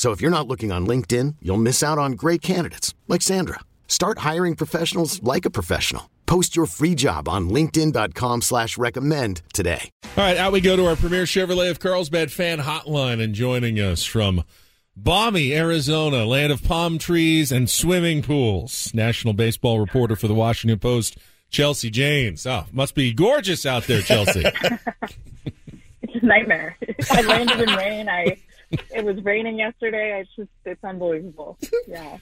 So if you're not looking on LinkedIn, you'll miss out on great candidates like Sandra. Start hiring professionals like a professional. Post your free job on LinkedIn.com slash recommend today. All right, out we go to our premier Chevrolet of Carlsbad fan hotline and joining us from balmy Arizona, land of palm trees and swimming pools. National baseball reporter for the Washington Post, Chelsea Janes. Oh, must be gorgeous out there, Chelsea. it's a nightmare. I landed in rain. I it was raining yesterday. It's just it's unbelievable. Yeah.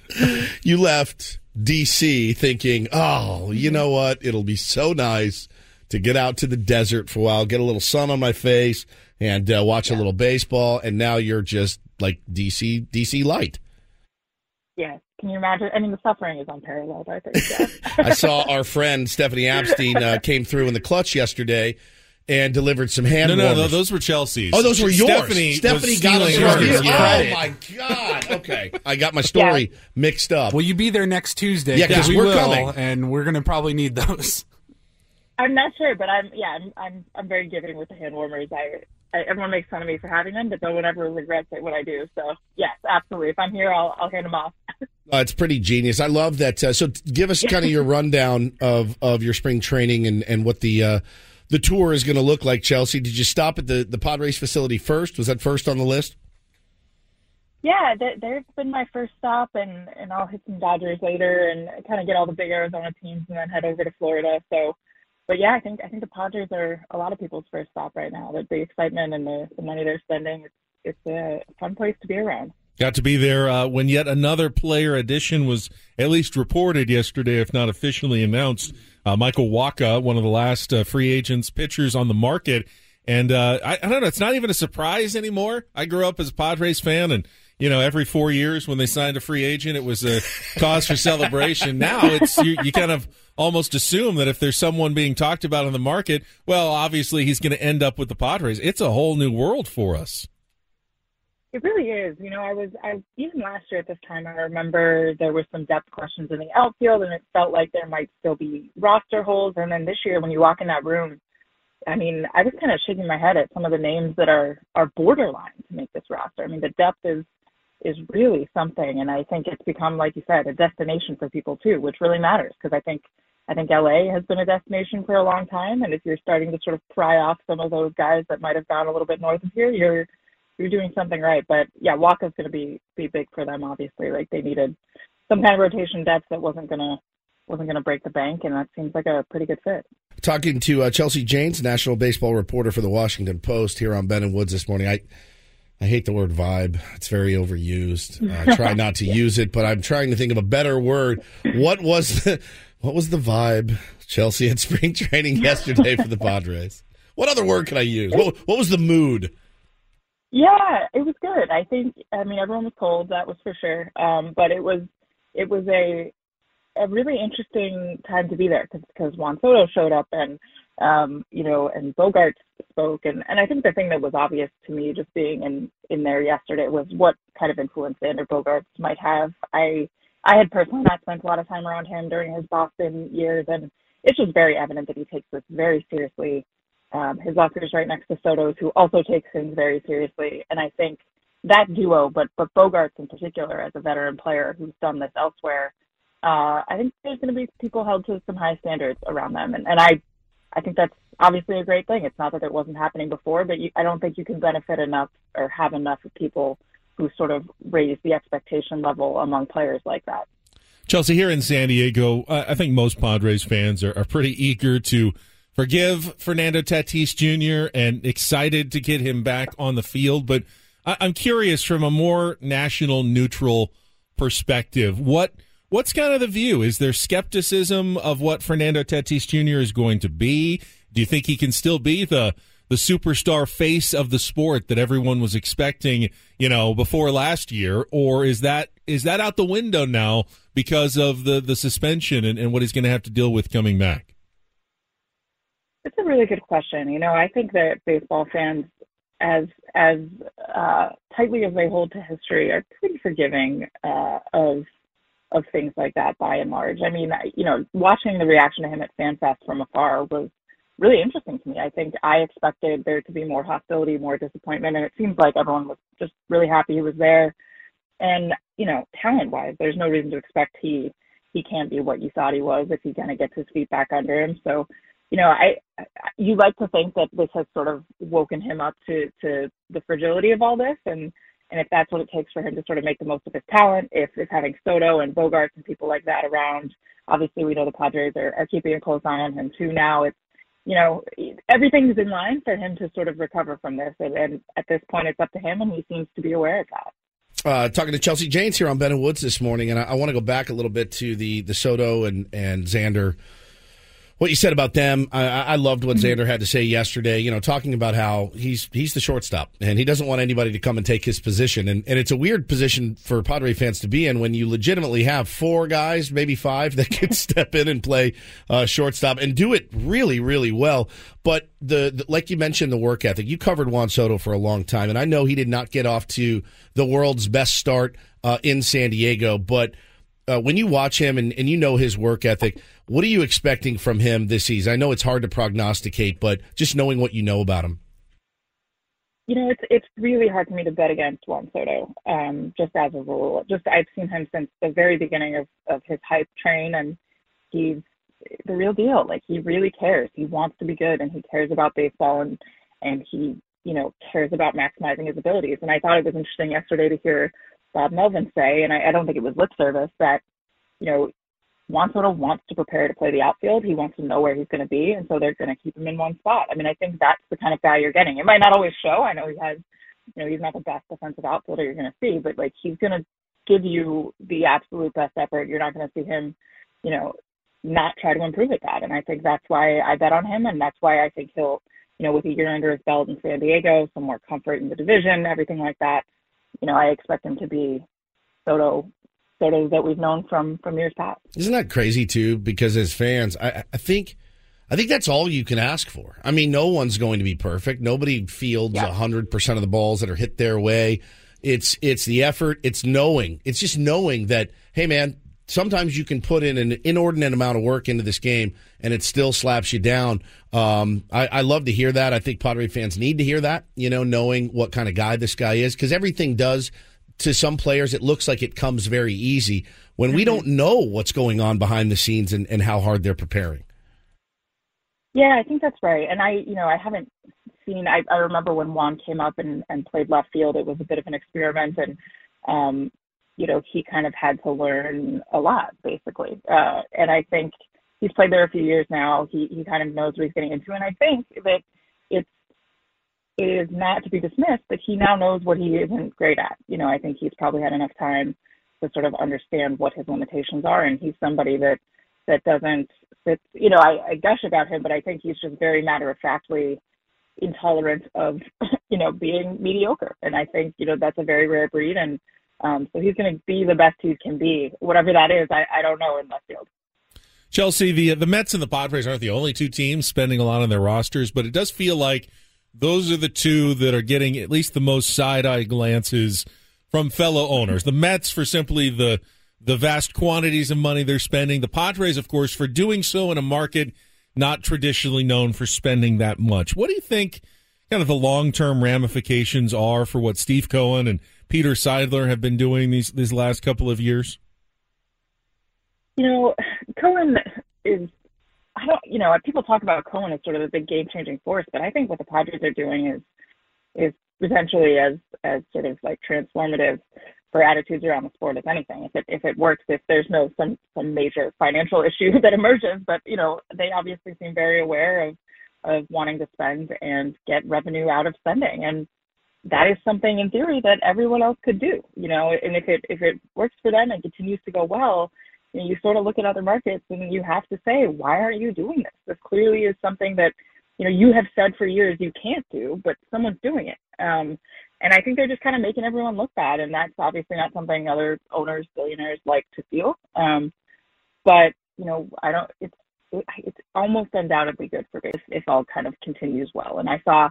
you left DC thinking, oh, you know what? It'll be so nice to get out to the desert for a while, get a little sun on my face, and uh, watch yeah. a little baseball. And now you're just like DC DC light. Yes. Can you imagine? I mean, the suffering is unparalleled. I think. Yeah. I saw our friend Stephanie Apstein uh, came through in the clutch yesterday and delivered some hand no, no, warmers. no, those were Chelsea's. Oh, those were yours. Stephanie, Stephanie got us yours. Oh my god. Okay, I got my story yeah. mixed up. Will you be there next Tuesday? Yeah, because we we're will, coming, and we're going to probably need those. I'm not sure, but I'm yeah, I'm I'm, I'm very giving with the hand warmers. I, I, everyone makes fun of me for having them, but no one ever regrets it when I do. So yes, absolutely. If I'm here, I'll I'll hand them off. uh, it's pretty genius. I love that. Uh, so give us kind of your rundown of of your spring training and and what the. Uh, the tour is going to look like, Chelsea. Did you stop at the, the Padres facility first? Was that first on the list? Yeah, there's been my first stop, and, and I'll hit some Dodgers later and kind of get all the big Arizona teams and then head over to Florida. So, but yeah, I think I think the Padres are a lot of people's first stop right now. The, the excitement and the, the money they're spending, it's, it's a fun place to be around. Got to be there uh, when yet another player addition was at least reported yesterday, if not officially announced. Uh, Michael Wacha, one of the last uh, free agents pitchers on the market. And uh, I, I, don't know, it's not even a surprise anymore. I grew up as a Padres fan, and you know, every four years when they signed a free agent, it was a cause for celebration. Now it's you, you kind of almost assume that if there's someone being talked about on the market, well, obviously he's going to end up with the Padres. It's a whole new world for us. It really is. You know, I was I even last year at this time I remember there were some depth questions in the outfield and it felt like there might still be roster holes and then this year when you walk in that room, I mean, I was kind of shaking my head at some of the names that are are borderline to make this roster. I mean, the depth is is really something and I think it's become like you said a destination for people too, which really matters because I think I think LA has been a destination for a long time and if you're starting to sort of pry off some of those guys that might have gone a little bit north of here, you're you're doing something right. But yeah, Wacha's going to be be big for them. Obviously, like they needed some kind of rotation depth that wasn't going to wasn't going to break the bank, and that seems like a pretty good fit. Talking to uh, Chelsea Janes, national baseball reporter for the Washington Post, here on Ben and Woods this morning. I I hate the word vibe; it's very overused. I try not to use it, but I'm trying to think of a better word. What was the what was the vibe Chelsea at spring training yesterday for the Padres? What other word can I use? What, what was the mood? Yeah, it was good. I think I mean everyone was cold, that was for sure. Um, but it was it was a a really interesting time to be there because because Juan Soto showed up and um, you know and Bogaerts spoke and and I think the thing that was obvious to me just being in in there yesterday was what kind of influence Xander Bogaerts might have. I I had personally not spent a lot of time around him during his Boston years and it's just very evident that he takes this very seriously um, his locker is right next to Soto's, who also takes things very seriously. And I think that duo, but but Bogaerts in particular, as a veteran player who's done this elsewhere, uh, I think there's going to be people held to some high standards around them, and and I I think that's obviously a great thing. It's not that it wasn't happening before, but you, I don't think you can benefit enough or have enough of people who sort of raise the expectation level among players like that. Chelsea, here in San Diego, I think most Padres fans are, are pretty eager to forgive Fernando Tatis Jr. and excited to get him back on the field. But I, I'm curious from a more national neutral perspective, what what's kind of the view? Is there skepticism of what Fernando Tatis Jr. is going to be? Do you think he can still be the the superstar face of the sport that everyone was expecting, you know, before last year, or is that is that out the window now because of the the suspension and, and what he's going to have to deal with coming back? It's a really good question. You know, I think that baseball fans, as as uh, tightly as they hold to history, are pretty forgiving uh, of of things like that by and large. I mean, you know, watching the reaction to him at FanFest from afar was really interesting to me. I think I expected there to be more hostility, more disappointment, and it seems like everyone was just really happy he was there. And you know, talent-wise, there's no reason to expect he he can't be what you thought he was if he kind of gets his feet back under him. So, you know, I, I you like to think that this has sort of woken him up to to the fragility of all this, and and if that's what it takes for him to sort of make the most of his talent, if if having Soto and Bogaerts and people like that around, obviously we know the Padres are, are keeping a close eye on him too. Now it's you know, everything's in line for him to sort of recover from this. And, and at this point, it's up to him, and he seems to be aware of that. Uh, talking to Chelsea Janes here on Ben and Woods this morning, and I, I want to go back a little bit to the the Soto and and Xander what you said about them. I, I loved what mm-hmm. Xander had to say yesterday. You know, talking about how he's he's the shortstop and he doesn't want anybody to come and take his position. And and it's a weird position for Padre fans to be in when you legitimately have four guys, maybe five, that can step in and play uh, shortstop and do it really, really well. But the, the, like you mentioned, the work ethic. You covered Juan Soto for a long time, and I know he did not get off to the world's best start uh, in San Diego, but uh, when you watch him and, and you know his work ethic, what are you expecting from him this season? I know it's hard to prognosticate, but just knowing what you know about him. You know, it's it's really hard for me to bet against Juan Soto, um, just as a rule. Just I've seen him since the very beginning of, of his hype train, and he's the real deal. Like he really cares. He wants to be good, and he cares about baseball, and and he you know cares about maximizing his abilities. And I thought it was interesting yesterday to hear Bob Melvin say, and I, I don't think it was lip service, that, you know, Juan Soto wants to prepare to play the outfield. He wants to know where he's going to be, and so they're going to keep him in one spot. I mean, I think that's the kind of guy you're getting. It might not always show. I know he has, you know, he's not the best defensive outfielder you're going to see, but like he's going to give you the absolute best effort. You're not going to see him, you know, not try to improve at that. And I think that's why I bet on him, and that's why I think he'll, you know, with a year under his belt in San Diego, some more comfort in the division, everything like that you know, I expect him to be Soto Soto that we've known from from years past. Isn't that crazy too? Because as fans, I, I think I think that's all you can ask for. I mean, no one's going to be perfect. Nobody fields hundred yeah. percent of the balls that are hit their way. It's it's the effort. It's knowing. It's just knowing that hey, man, sometimes you can put in an inordinate amount of work into this game and it still slaps you down. Um, I, I, love to hear that. I think Padre fans need to hear that, you know, knowing what kind of guy this guy is, because everything does to some players, it looks like it comes very easy when we mm-hmm. don't know what's going on behind the scenes and, and how hard they're preparing. Yeah, I think that's right. And I, you know, I haven't seen, I, I remember when Juan came up and, and played left field, it was a bit of an experiment. And, um, you know, he kind of had to learn a lot, basically. Uh, and I think he's played there a few years now. He he kind of knows what he's getting into, and I think that it's it is not to be dismissed that he now knows what he isn't great at. You know, I think he's probably had enough time to sort of understand what his limitations are, and he's somebody that that doesn't that you know I, I gush about him, but I think he's just very matter of factly intolerant of you know being mediocre, and I think you know that's a very rare breed, and um, so he's going to be the best he can be, whatever that is. I, I don't know in left field. Chelsea, the the Mets and the Padres aren't the only two teams spending a lot on their rosters, but it does feel like those are the two that are getting at least the most side eye glances from fellow owners. The Mets for simply the the vast quantities of money they're spending. The Padres, of course, for doing so in a market not traditionally known for spending that much. What do you think? Kind of the long term ramifications are for what Steve Cohen and Peter Seidler have been doing these these last couple of years? You know, Cohen is I don't you know, people talk about Cohen as sort of a big game changing force, but I think what the Padres are doing is is potentially as as sort of like transformative for attitudes around the sport, if anything. If it if it works, if there's no some some major financial issue that emerges, but you know they obviously seem very aware of of wanting to spend and get revenue out of spending, and that is something in theory that everyone else could do. You know, and if it if it works for them and continues to go well, you, sort of look at other markets and you have to say, why aren't you doing this? This clearly is something that you know you have said for years you can't do, but someone's doing it. Um, and I think they're just kind of making everyone look bad, and that's obviously not something other owners, billionaires like to feel. Um, but you know, I don't. It's it's almost undoubtedly good for base if all kind of continues well. And I saw,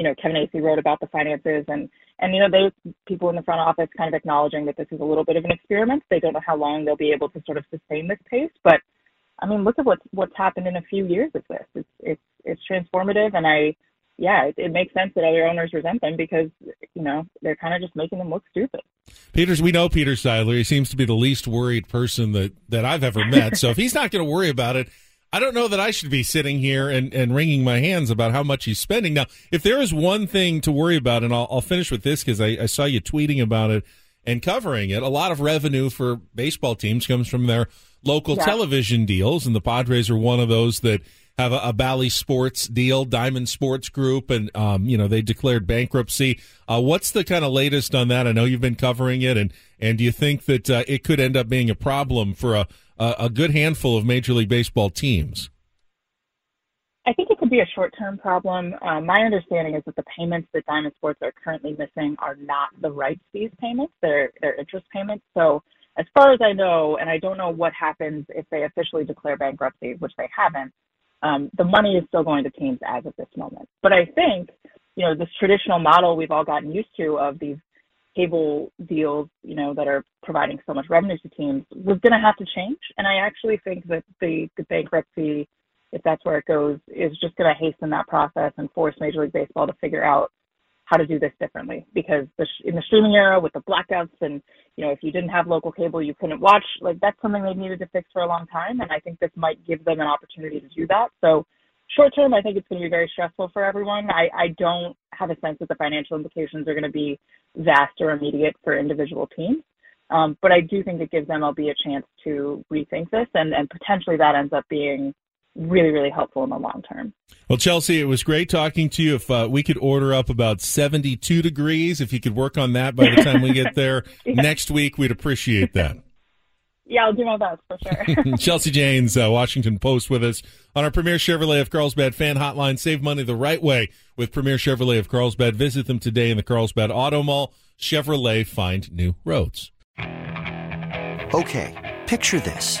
you know, Kevin Acee wrote about the finances, and and you know, those people in the front office kind of acknowledging that this is a little bit of an experiment. They don't know how long they'll be able to sort of sustain this pace, but I mean, look at what's what's happened in a few years of this. It's it's it's transformative, and I yeah, it, it, makes sense that other owners resent them because you know they're kind of just making them look stupid. Peters, we know Peter Seidler. He seems to be the least worried person that that I've ever met. so if he's not going to worry about it, I don't know that I should be sitting here and, and wringing my hands about how much he's spending. Now, if there is one thing to worry about, and I'll, I'll finish with this because I, I saw you tweeting about it and covering it, a lot of revenue for baseball teams comes from their local yeah. television deals, and the Padres are one of those that have a, a Bally Sports deal, Diamond Sports Group, and um, you know they declared bankruptcy. Uh, what's the kind of latest on that? I know you've been covering it, and and do you think that uh, it could end up being a problem for a a good handful of Major League Baseball teams? I think it could be a short-term problem. Um, my understanding is that the payments that Diamond Sports are currently missing are not the rights fees payments; they're they're interest payments. So, as far as I know, and I don't know what happens if they officially declare bankruptcy, which they haven't um, the money is still going to teams as of this moment. But I think, you know, this traditional model we've all gotten used to of these cable deals, you know, that are providing so much revenue to teams was going to have to change. And I actually think that the, the bankruptcy, if that's where it goes, is just going to hasten that process and force Major League Baseball to figure out how to do this differently. Because the sh- in the streaming era with the blackouts and you know if you didn't have local cable you couldn't watch like that's something they needed to fix for a long time and I think this might give them an opportunity to do that. So short term I think it's going to be very stressful for everyone. I I don't have a sense that the financial implications are going to be vast or immediate for individual teams. Um, but I do think it gives MLB a chance to rethink this and and potentially that ends up being really, really helpful in the long term. Well, Chelsea, it was great talking to you. If uh, we could order up about 72 degrees, if you could work on that by the time we get there yeah. next week, we'd appreciate that. Yeah, I'll do my best for sure. Chelsea Janes, uh, Washington Post, with us on our Premier Chevrolet of Carlsbad fan hotline. Save money the right way with Premier Chevrolet of Carlsbad. Visit them today in the Carlsbad Auto Mall. Chevrolet, find new roads. Okay, picture this.